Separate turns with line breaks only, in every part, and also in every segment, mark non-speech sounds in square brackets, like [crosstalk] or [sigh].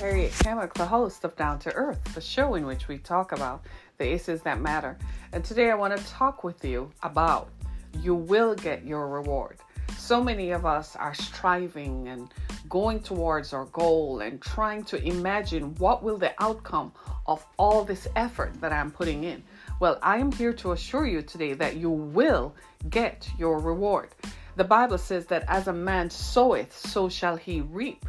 Harriet Kemick, the host of Down to Earth, the show in which we talk about the issues that matter. And today I want to talk with you about you will get your reward. So many of us are striving and going towards our goal and trying to imagine what will the outcome of all this effort that I'm putting in. Well, I am here to assure you today that you will get your reward. The Bible says that as a man soweth, so shall he reap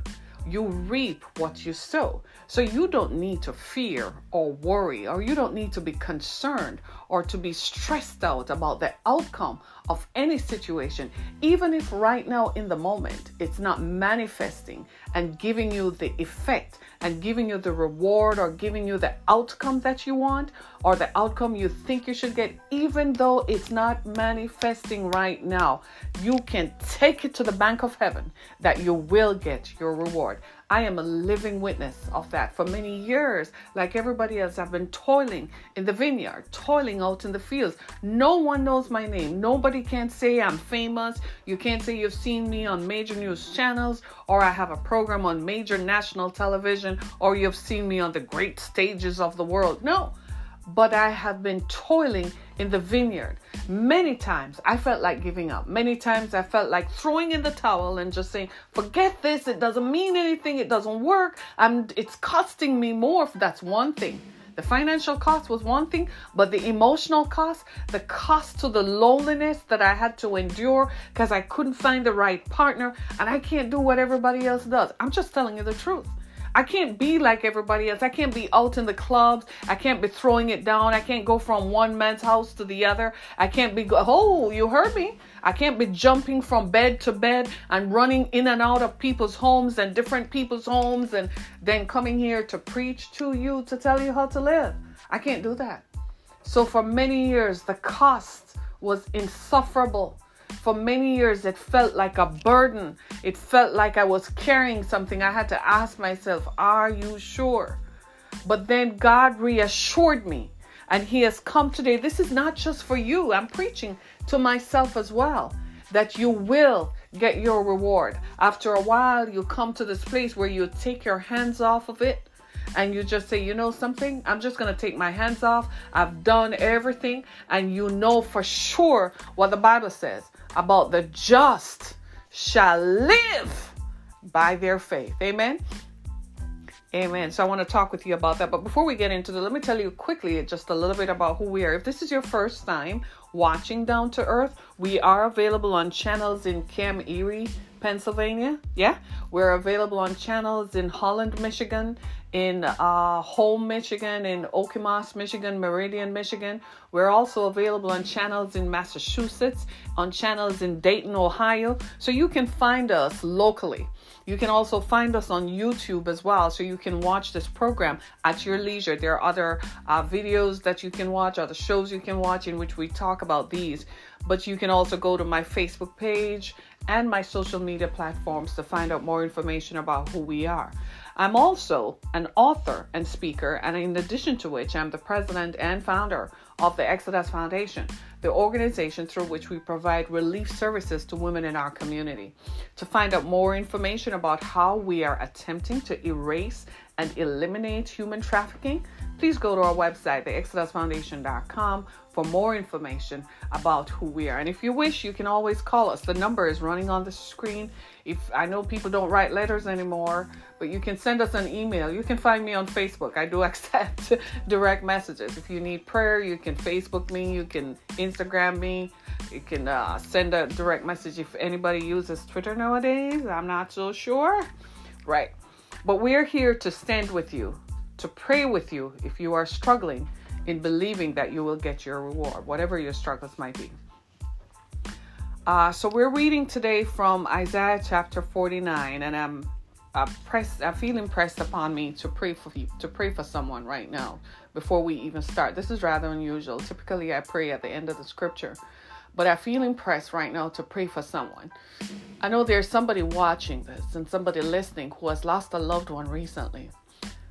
you reap what you sow. So you don't need to fear or worry, or you don't need to be concerned or to be stressed out about the outcome of any situation, even if right now in the moment it's not manifesting and giving you the effect and giving you the reward or giving you the outcome that you want or the outcome you think you should get, even though it's not manifesting right now, you can take it to the bank of heaven that you will get your reward. I am a living witness of that. For many years, like everybody else, I've been toiling in the vineyard, toiling out in the fields. No one knows my name. Nobody can say I'm famous. You can't say you've seen me on major news channels or I have a program on major national television or you've seen me on the great stages of the world. No, but I have been toiling in the vineyard. Many times I felt like giving up. Many times I felt like throwing in the towel and just saying, forget this, it doesn't mean anything, it doesn't work, and it's costing me more. That's one thing. The financial cost was one thing, but the emotional cost, the cost to the loneliness that I had to endure because I couldn't find the right partner and I can't do what everybody else does. I'm just telling you the truth. I can't be like everybody else. I can't be out in the clubs. I can't be throwing it down. I can't go from one man's house to the other. I can't be, oh, you heard me. I can't be jumping from bed to bed and running in and out of people's homes and different people's homes and then coming here to preach to you to tell you how to live. I can't do that. So for many years, the cost was insufferable. For many years, it felt like a burden. It felt like I was carrying something. I had to ask myself, Are you sure? But then God reassured me, and He has come today. This is not just for you, I'm preaching to myself as well that you will get your reward. After a while, you come to this place where you take your hands off of it and you just say, you know something, I'm just going to take my hands off. I've done everything. And you know for sure what the Bible says about the just shall live by their faith. Amen. Amen. So I want to talk with you about that. But before we get into it, let me tell you quickly just a little bit about who we are. If this is your first time watching Down to Earth, we are available on channels in Cam Erie, Pennsylvania. Yeah. We're available on channels in Holland, Michigan, in uh, Holme, Michigan, in Okemos, Michigan, Meridian, Michigan. We're also available on channels in Massachusetts, on channels in Dayton, Ohio. So you can find us locally. You can also find us on YouTube as well, so you can watch this program at your leisure. There are other uh, videos that you can watch, other shows you can watch in which we talk about these. But you can also go to my Facebook page and my social media platforms to find out more information about who we are. I'm also an author and speaker, and in addition to which, I'm the president and founder of the Exodus Foundation, the organization through which we provide relief services to women in our community. To find out more information about how we are attempting to erase and eliminate human trafficking, please go to our website, theexodusfoundation.com, for more information about who we are. And if you wish, you can always call us. The number is running on the screen. If I know people don't write letters anymore, but you can send us an email. You can find me on Facebook. I do [laughs] accept direct messages. If you need prayer, you can Facebook me, you can Instagram me, you can uh, send a direct message if anybody uses Twitter nowadays. I'm not so sure. Right. But we're here to stand with you, to pray with you if you are struggling in believing that you will get your reward, whatever your struggles might be. Uh, so we're reading today from Isaiah chapter 49, and I'm pressed, I feel impressed upon me to pray for you, to pray for someone right now before we even start. This is rather unusual. Typically, I pray at the end of the scripture, but I feel impressed right now to pray for someone. I know there's somebody watching this and somebody listening who has lost a loved one recently.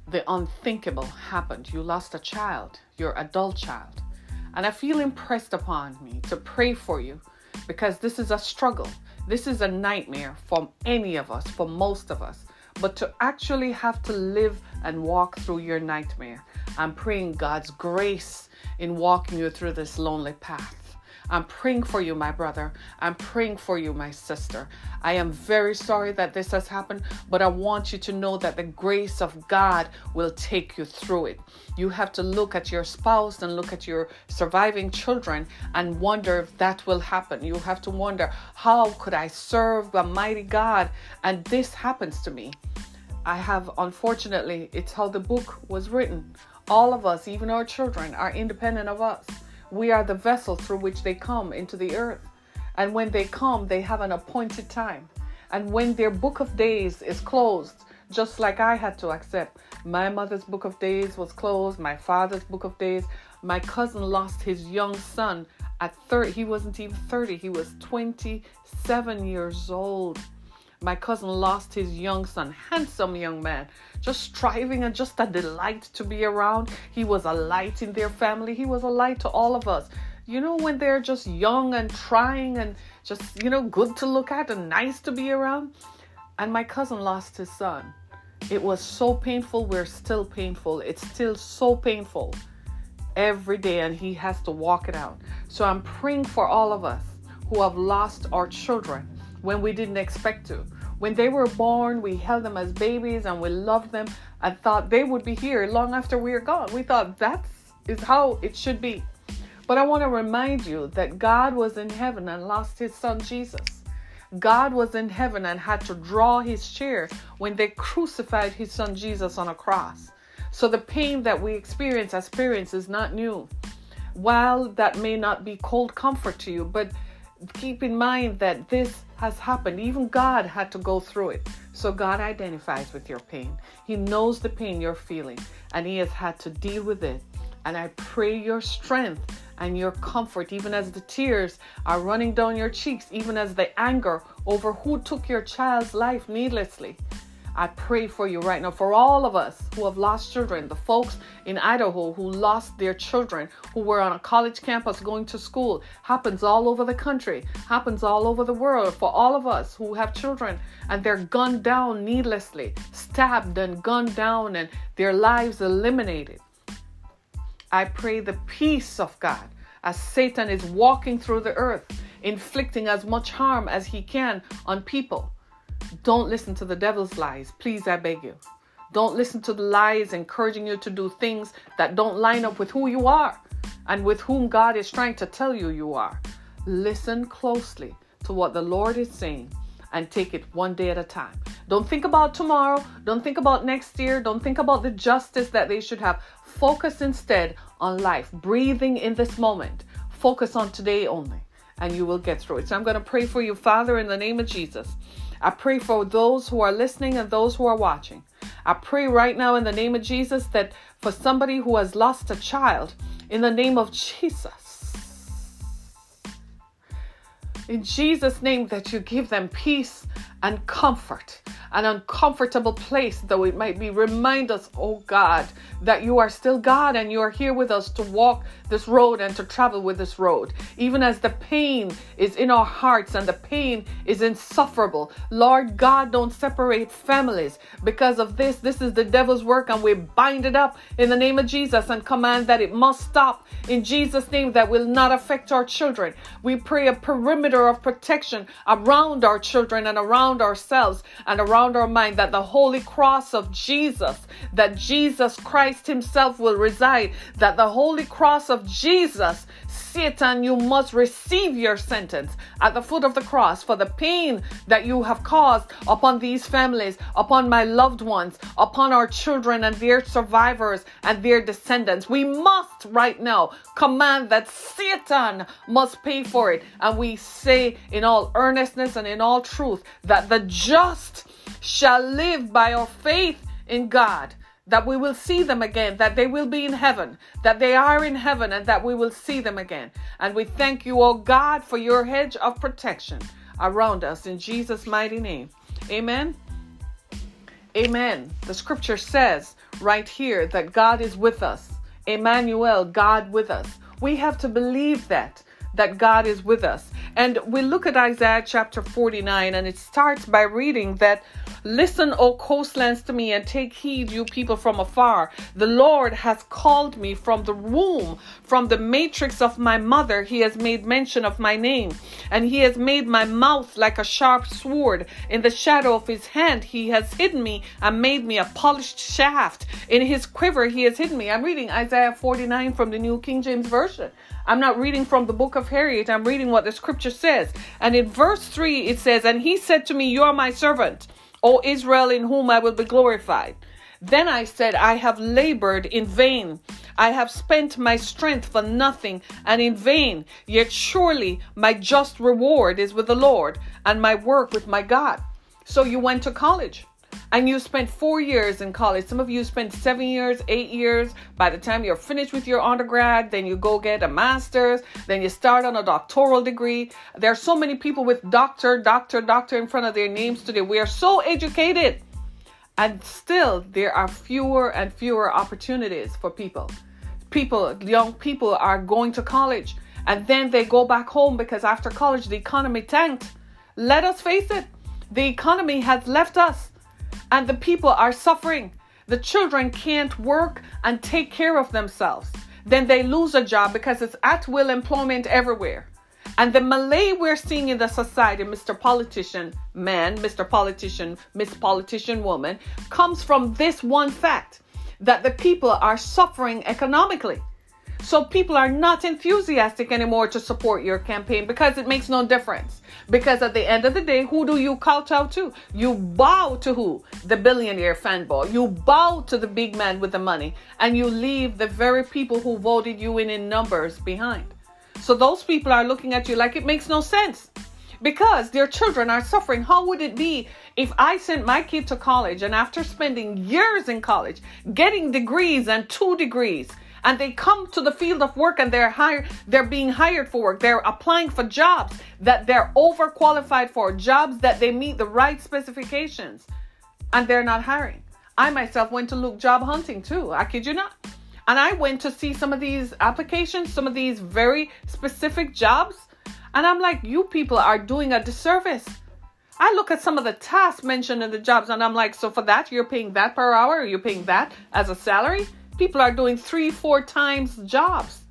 The unthinkable happened. You lost a child, your adult child. And I feel impressed upon me to pray for you because this is a struggle. This is a nightmare for any of us, for most of us. but to actually have to live and walk through your nightmare. I'm praying God's grace in walking you through this lonely path. I'm praying for you, my brother. I'm praying for you, my sister. I am very sorry that this has happened, but I want you to know that the grace of God will take you through it. You have to look at your spouse and look at your surviving children and wonder if that will happen. You have to wonder, how could I serve the mighty God and this happens to me? I have, unfortunately, it's how the book was written. All of us, even our children, are independent of us. We are the vessel through which they come into the earth. And when they come, they have an appointed time. And when their book of days is closed, just like I had to accept, my mother's book of days was closed, my father's book of days. My cousin lost his young son at 30. He wasn't even 30, he was 27 years old. My cousin lost his young son, handsome young man, just striving and just a delight to be around. He was a light in their family. He was a light to all of us. You know, when they're just young and trying and just, you know, good to look at and nice to be around. And my cousin lost his son. It was so painful. We're still painful. It's still so painful every day, and he has to walk it out. So I'm praying for all of us who have lost our children when we didn't expect to. When they were born, we held them as babies and we loved them and thought they would be here long after we are gone. We thought that is how it should be. But I want to remind you that God was in heaven and lost his son Jesus. God was in heaven and had to draw his chair when they crucified his son Jesus on a cross. So the pain that we experience as parents is not new. While that may not be cold comfort to you, but keep in mind that this has happened. Even God had to go through it. So God identifies with your pain. He knows the pain you're feeling and He has had to deal with it. And I pray your strength and your comfort, even as the tears are running down your cheeks, even as the anger over who took your child's life needlessly. I pray for you right now, for all of us who have lost children, the folks in Idaho who lost their children, who were on a college campus going to school, happens all over the country, happens all over the world, for all of us who have children and they're gunned down needlessly, stabbed and gunned down, and their lives eliminated. I pray the peace of God as Satan is walking through the earth, inflicting as much harm as he can on people don't listen to the devil's lies. Please, I beg you. Don't listen to the lies encouraging you to do things that don't line up with who you are and with whom God is trying to tell you you are. Listen closely to what the Lord is saying and take it one day at a time. Don't think about tomorrow. Don't think about next year. Don't think about the justice that they should have. Focus instead on life, breathing in this moment. Focus on today only, and you will get through it. So I'm going to pray for you, Father, in the name of Jesus. I pray for those who are listening and those who are watching. I pray right now in the name of Jesus that for somebody who has lost a child, in the name of Jesus, in Jesus' name, that you give them peace and comfort an uncomfortable place, though it might be, remind us, oh God, that you are still God and you are here with us to walk this road and to travel with this road. Even as the pain is in our hearts and the pain is insufferable. Lord God, don't separate families because of this. This is the devil's work and we bind it up in the name of Jesus and command that it must stop in Jesus' name that will not affect our children. We pray a perimeter of protection around our children and around ourselves and around around our mind that the holy cross of Jesus, that Jesus Christ Himself will reside, that the holy cross of Jesus, Satan, you must receive your sentence at the foot of the cross for the pain that you have caused upon these families, upon my loved ones, upon our children and their survivors and their descendants. We must right now command that Satan must pay for it. And we say in all earnestness and in all truth that the just shall live by our faith in God, that we will see them again, that they will be in heaven, that they are in heaven, and that we will see them again. And we thank you, O God, for your hedge of protection around us in Jesus' mighty name. Amen. Amen. The scripture says right here that God is with us. Emmanuel, God with us. We have to believe that that God is with us. And we look at Isaiah chapter 49, and it starts by reading that Listen, O coastlands, to me, and take heed, you people from afar. The Lord has called me from the womb, from the matrix of my mother. He has made mention of my name, and He has made my mouth like a sharp sword. In the shadow of His hand, He has hidden me and made me a polished shaft. In His quiver, He has hidden me. I'm reading Isaiah 49 from the New King James Version. I'm not reading from the book of Harriet. I'm reading what the scripture says. And in verse 3, it says, And he said to me, You are my servant, O Israel, in whom I will be glorified. Then I said, I have labored in vain. I have spent my strength for nothing and in vain. Yet surely my just reward is with the Lord and my work with my God. So you went to college and you spent four years in college. Some of you spent seven years, eight years. By the time you're finished with your undergrad, then you go get a master's, then you start on a doctoral degree. There are so many people with doctor, doctor, doctor in front of their names today. We are so educated. And still, there are fewer and fewer opportunities for people. People, young people, are going to college and then they go back home because after college, the economy tanked. Let us face it, the economy has left us and the people are suffering. The children can't work and take care of themselves. Then they lose a job because it's at will employment everywhere. And the Malay we're seeing in the society, Mr. Politician man, Mr. Politician, Miss Politician woman, comes from this one fact that the people are suffering economically. So people are not enthusiastic anymore to support your campaign because it makes no difference. Because at the end of the day, who do you kowtow to? You bow to who? The billionaire fanboy. You bow to the big man with the money and you leave the very people who voted you in in numbers behind. So those people are looking at you like it makes no sense because their children are suffering. How would it be if I sent my kid to college and after spending years in college, getting degrees and two degrees, and they come to the field of work and they're hired they're being hired for work. They're applying for jobs that they're overqualified for jobs that they meet the right specifications. And they're not hiring. I myself went to look job hunting too i kid you not. And i went to see some of these applications some of these very specific jobs. And i'm like you people are doing a disservice. I look at some of the tasks mentioned in the jobs and I'm like, so for that, you're paying that per hour? You're paying that as a salary? People are doing three, four times jobs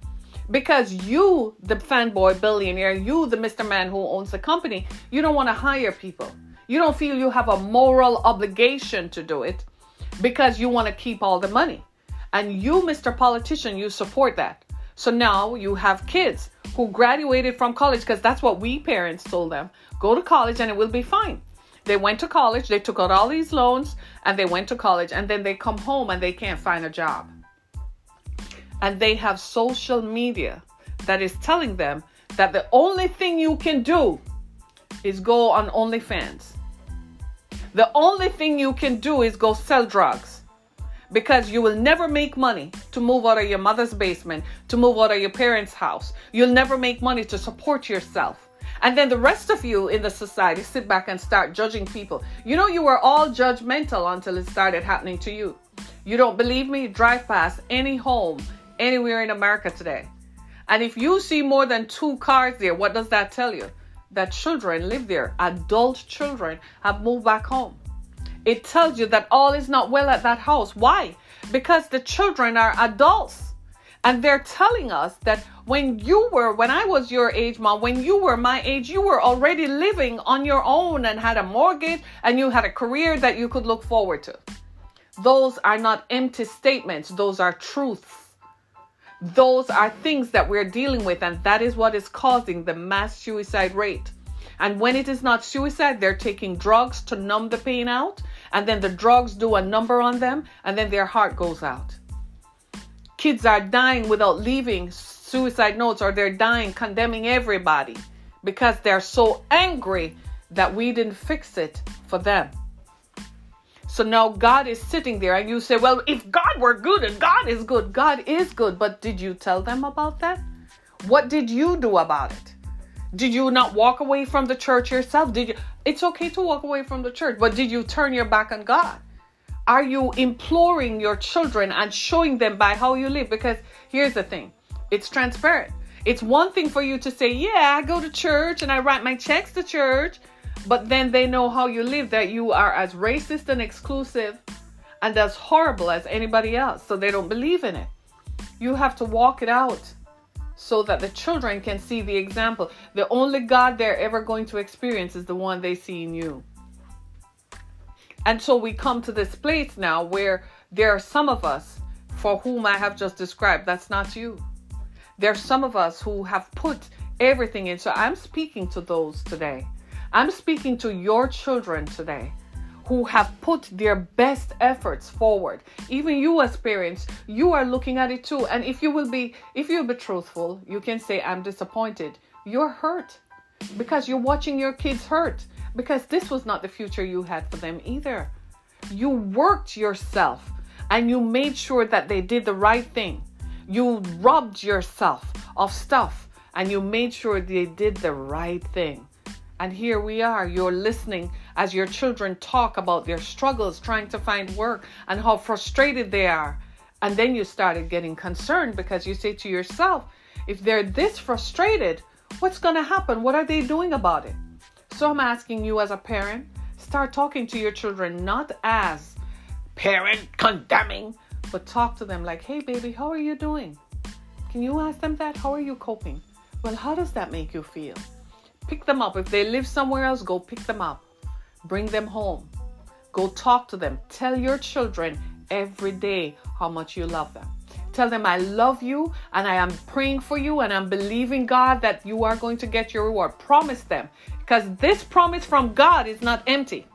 because you, the fanboy billionaire, you, the Mr. Man who owns the company, you don't want to hire people. You don't feel you have a moral obligation to do it because you want to keep all the money. And you, Mr. Politician, you support that. So now you have kids who graduated from college because that's what we parents told them go to college and it will be fine. They went to college, they took out all these loans, and they went to college, and then they come home and they can't find a job and they have social media that is telling them that the only thing you can do is go on OnlyFans. The only thing you can do is go sell drugs because you will never make money to move out of your mother's basement, to move out of your parents' house. You'll never make money to support yourself. And then the rest of you in the society sit back and start judging people. You know, you were all judgmental until it started happening to you. You don't believe me? Drive past any home anywhere in America today. And if you see more than two cars there, what does that tell you? That children live there, adult children have moved back home. It tells you that all is not well at that house. Why? Because the children are adults. And they're telling us that when you were, when I was your age, mom, when you were my age, you were already living on your own and had a mortgage and you had a career that you could look forward to. Those are not empty statements, those are truths. Those are things that we're dealing with, and that is what is causing the mass suicide rate. And when it is not suicide, they're taking drugs to numb the pain out, and then the drugs do a number on them, and then their heart goes out. Kids are dying without leaving suicide notes, or they're dying condemning everybody because they're so angry that we didn't fix it for them. So now God is sitting there, and you say, Well, if God were good and God is good, God is good. But did you tell them about that? What did you do about it? Did you not walk away from the church yourself? Did you? It's okay to walk away from the church, but did you turn your back on God? Are you imploring your children and showing them by how you live? Because here's the thing it's transparent. It's one thing for you to say, Yeah, I go to church and I write my checks to church, but then they know how you live, that you are as racist and exclusive and as horrible as anybody else, so they don't believe in it. You have to walk it out so that the children can see the example. The only God they're ever going to experience is the one they see in you. And so we come to this place now where there are some of us for whom I have just described. That's not you. There are some of us who have put everything in. So I'm speaking to those today. I'm speaking to your children today who have put their best efforts forward. Even you as parents, you are looking at it too. And if you will be, if you'll be truthful, you can say, I'm disappointed. You're hurt because you're watching your kids hurt because this was not the future you had for them either. You worked yourself and you made sure that they did the right thing. You robbed yourself of stuff and you made sure they did the right thing. And here we are, you're listening as your children talk about their struggles trying to find work and how frustrated they are. And then you started getting concerned because you say to yourself, if they're this frustrated, what's going to happen? What are they doing about it? So I'm asking you as a parent, start talking to your children not as parent condemning, but talk to them like, hey, baby, how are you doing? Can you ask them that? How are you coping? Well, how does that make you feel? Pick them up. If they live somewhere else, go pick them up. Bring them home. Go talk to them. Tell your children every day how much you love them. Tell them, I love you and I am praying for you and I'm believing God that you are going to get your reward. Promise them because this promise from God is not empty.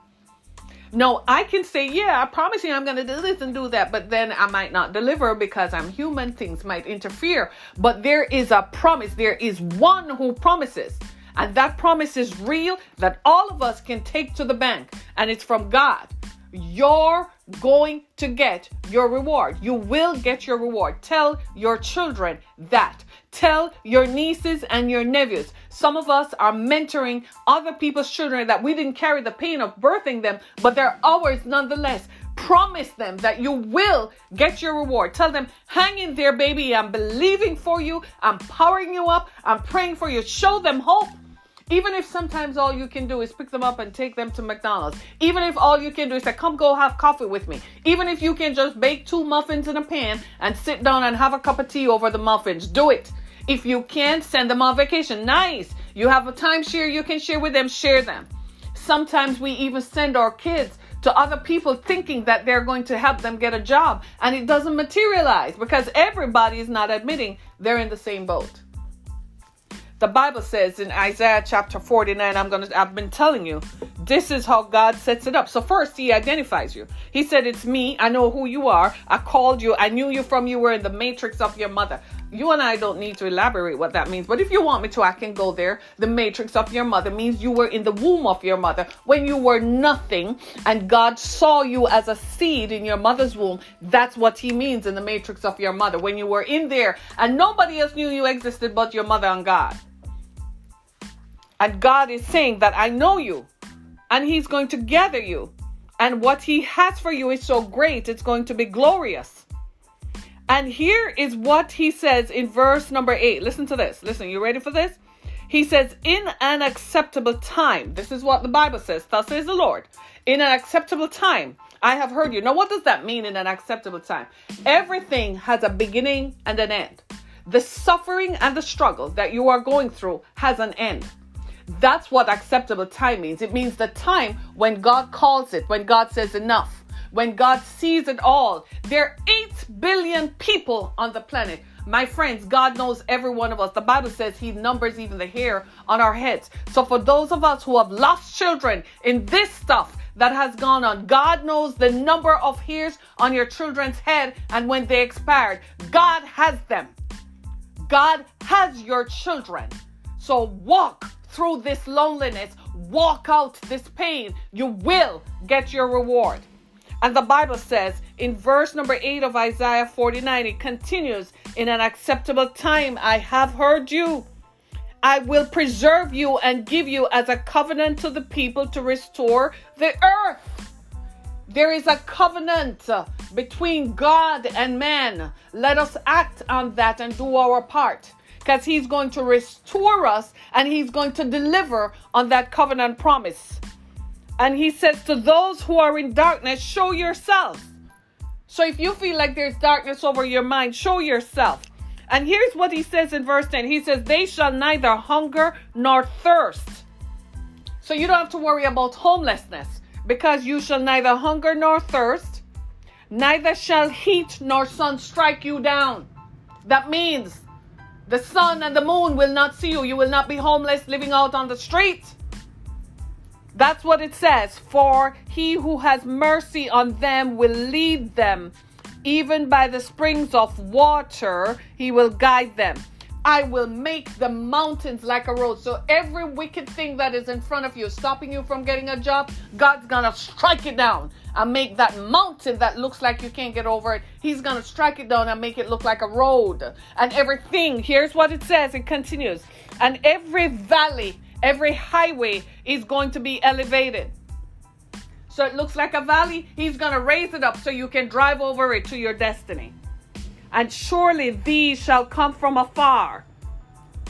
No, I can say, yeah, I promise you I'm going to do this and do that, but then I might not deliver because I'm human. Things might interfere. But there is a promise. There is one who promises. And that promise is real that all of us can take to the bank, and it's from God. You're going to get your reward. You will get your reward. Tell your children that. Tell your nieces and your nephews. Some of us are mentoring other people's children that we didn't carry the pain of birthing them, but they're ours nonetheless. Promise them that you will get your reward. Tell them, hang in there, baby. I'm believing for you. I'm powering you up. I'm praying for you. Show them hope. Even if sometimes all you can do is pick them up and take them to McDonald's. Even if all you can do is say, come go have coffee with me. Even if you can just bake two muffins in a pan and sit down and have a cup of tea over the muffins, do it. If you can't, send them on vacation. Nice. You have a timeshare you can share with them, share them. Sometimes we even send our kids to other people thinking that they're going to help them get a job and it doesn't materialize because everybody is not admitting they're in the same boat. The Bible says in Isaiah chapter 49, I'm going to I've been telling you, this is how God sets it up. So first he identifies you. He said, "It's me. I know who you are. I called you. I knew you from you were in the matrix of your mother." You and I don't need to elaborate what that means, but if you want me to, I can go there. The matrix of your mother means you were in the womb of your mother when you were nothing and God saw you as a seed in your mother's womb. That's what he means in the matrix of your mother. When you were in there and nobody else knew you existed but your mother and God. And God is saying that I know you and He's going to gather you. And what He has for you is so great, it's going to be glorious. And here is what He says in verse number eight. Listen to this. Listen, you ready for this? He says, In an acceptable time. This is what the Bible says. Thus says the Lord. In an acceptable time. I have heard you. Now, what does that mean in an acceptable time? Everything has a beginning and an end. The suffering and the struggle that you are going through has an end. That's what acceptable time means. It means the time when God calls it, when God says enough, when God sees it all. There are 8 billion people on the planet. My friends, God knows every one of us. The Bible says He numbers even the hair on our heads. So, for those of us who have lost children in this stuff that has gone on, God knows the number of hairs on your children's head and when they expired. God has them. God has your children. So, walk through this loneliness, walk out this pain, you will get your reward. And the Bible says in verse number 8 of Isaiah 49, it continues, In an acceptable time I have heard you. I will preserve you and give you as a covenant to the people to restore the earth. There is a covenant between God and man. Let us act on that and do our part. Because He's going to restore us and He's going to deliver on that covenant promise. And He says to those who are in darkness, show yourself. So if you feel like there's darkness over your mind, show yourself. And here's what He says in verse 10 He says, They shall neither hunger nor thirst. So you don't have to worry about homelessness because you shall neither hunger nor thirst, neither shall heat nor sun strike you down. That means the sun and the moon will not see you. You will not be homeless living out on the street. That's what it says. For he who has mercy on them will lead them. Even by the springs of water, he will guide them. I will make the mountains like a road. So every wicked thing that is in front of you, stopping you from getting a job, God's gonna strike it down and make that mountain that looks like you can't get over it. He's gonna strike it down and make it look like a road. And everything, here's what it says, it continues. And every valley, every highway is going to be elevated. So it looks like a valley, he's gonna raise it up so you can drive over it to your destiny and surely these shall come from afar.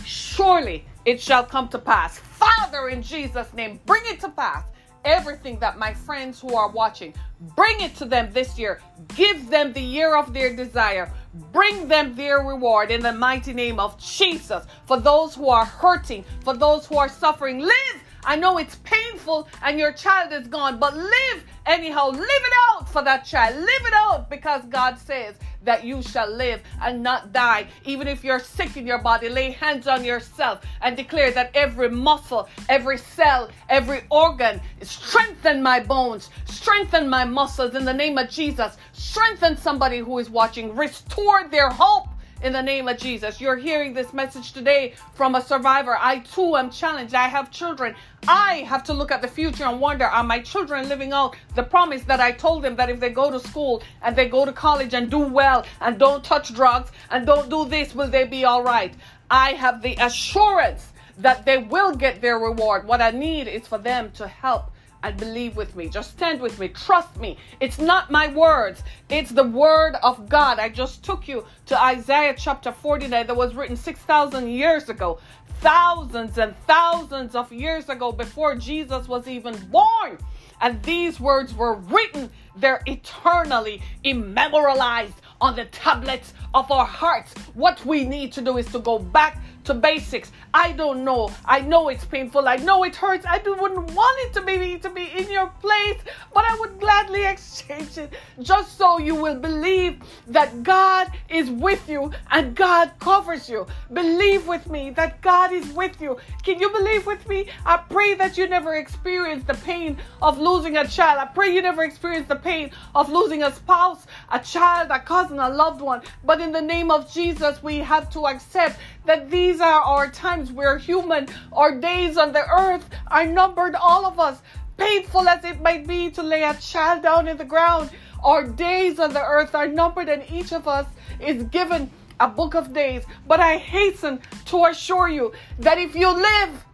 Surely it shall come to pass. Father, in Jesus' name, bring it to pass. Everything that my friends who are watching, bring it to them this year. Give them the year of their desire. Bring them their reward in the mighty name of Jesus. For those who are hurting, for those who are suffering, live. I know it's painful and your child is gone, but live anyhow. Live it out for that child. Live it out because God says that you shall live and not die. Even if you're sick in your body, lay hands on yourself and declare that every muscle, every cell, every organ, strengthen my bones, strengthen my muscles in the name of Jesus. Strengthen somebody who is watching, restore their hope in the name of Jesus. You're hearing this message today from a survivor. I too am challenged. I have children. I have to look at the future and wonder are my children living out the promise that I told them that if they go to school and they go to college and do well and don't touch drugs and don't do this, will they be all right? I have the assurance that they will get their reward. What I need is for them to help and believe with me. Just stand with me. Trust me. It's not my words, it's the word of God. I just took you to Isaiah chapter 49 that was written 6,000 years ago, thousands and thousands of years ago before Jesus was even born. And these words were written, they're eternally immemorialized on the tablets of our hearts. What we need to do is to go back to basics. I don't know. I know it's painful. I know it hurts. I wouldn't want it to be to be in your place, but I would gladly [laughs] exchange it just so you will believe that God is with you and God covers you. Believe with me that God is with you. Can you believe with me? I pray that you never experience the pain of losing a child. I pray you never experience the pain of losing a spouse, a child, a cousin, a loved one. But in the name of Jesus, we have to accept that these are our times. We're human. Our days on the earth are numbered, all of us. Painful as it might be to lay a child down in the ground, our days on the earth are numbered, and each of us is given a book of days. But I hasten to assure you that if you live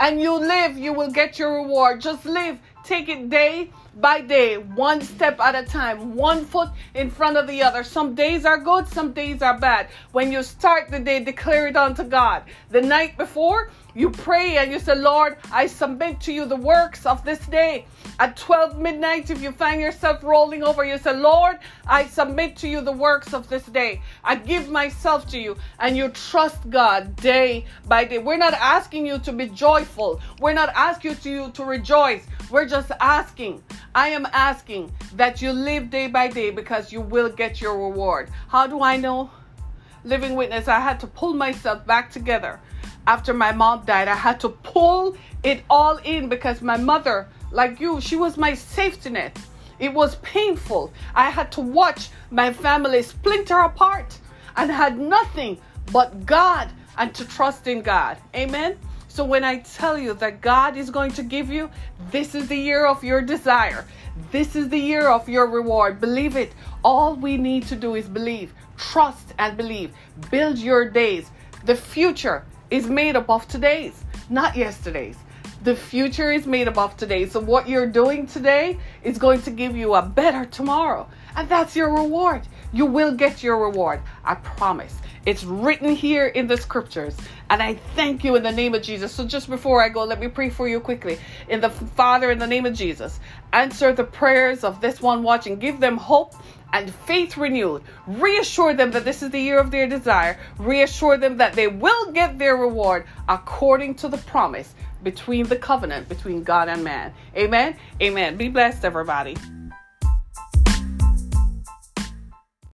and you live, you will get your reward. Just live. Take it day by day, one step at a time, one foot in front of the other. Some days are good, some days are bad. When you start the day, declare it unto God. The night before, you pray and you say, Lord, I submit to you the works of this day. At 12 midnight, if you find yourself rolling over, you say, Lord, I submit to you the works of this day. I give myself to you. And you trust God day by day. We're not asking you to be joyful. We're not asking you to to rejoice. We're just asking. I am asking that you live day by day because you will get your reward. How do I know? Living witness, I had to pull myself back together after my mom died. I had to pull it all in because my mother, like you, she was my safety net. It was painful. I had to watch my family splinter apart and had nothing but God and to trust in God. Amen. So when I tell you that God is going to give you, this is the year of your desire. This is the year of your reward. Believe it. All we need to do is believe, trust, and believe. Build your days. The future is made up of today's, not yesterday's. The future is made up of today. So what you're doing today is going to give you a better tomorrow. And that's your reward. You will get your reward. I promise. It's written here in the scriptures. And I thank you in the name of Jesus. So just before I go, let me pray for you quickly. In the Father, in the name of Jesus, answer the prayers of this one watching. Give them hope and faith renewed. Reassure them that this is the year of their desire. Reassure them that they will get their reward according to the promise between the covenant between God and man. Amen. Amen. Be blessed, everybody.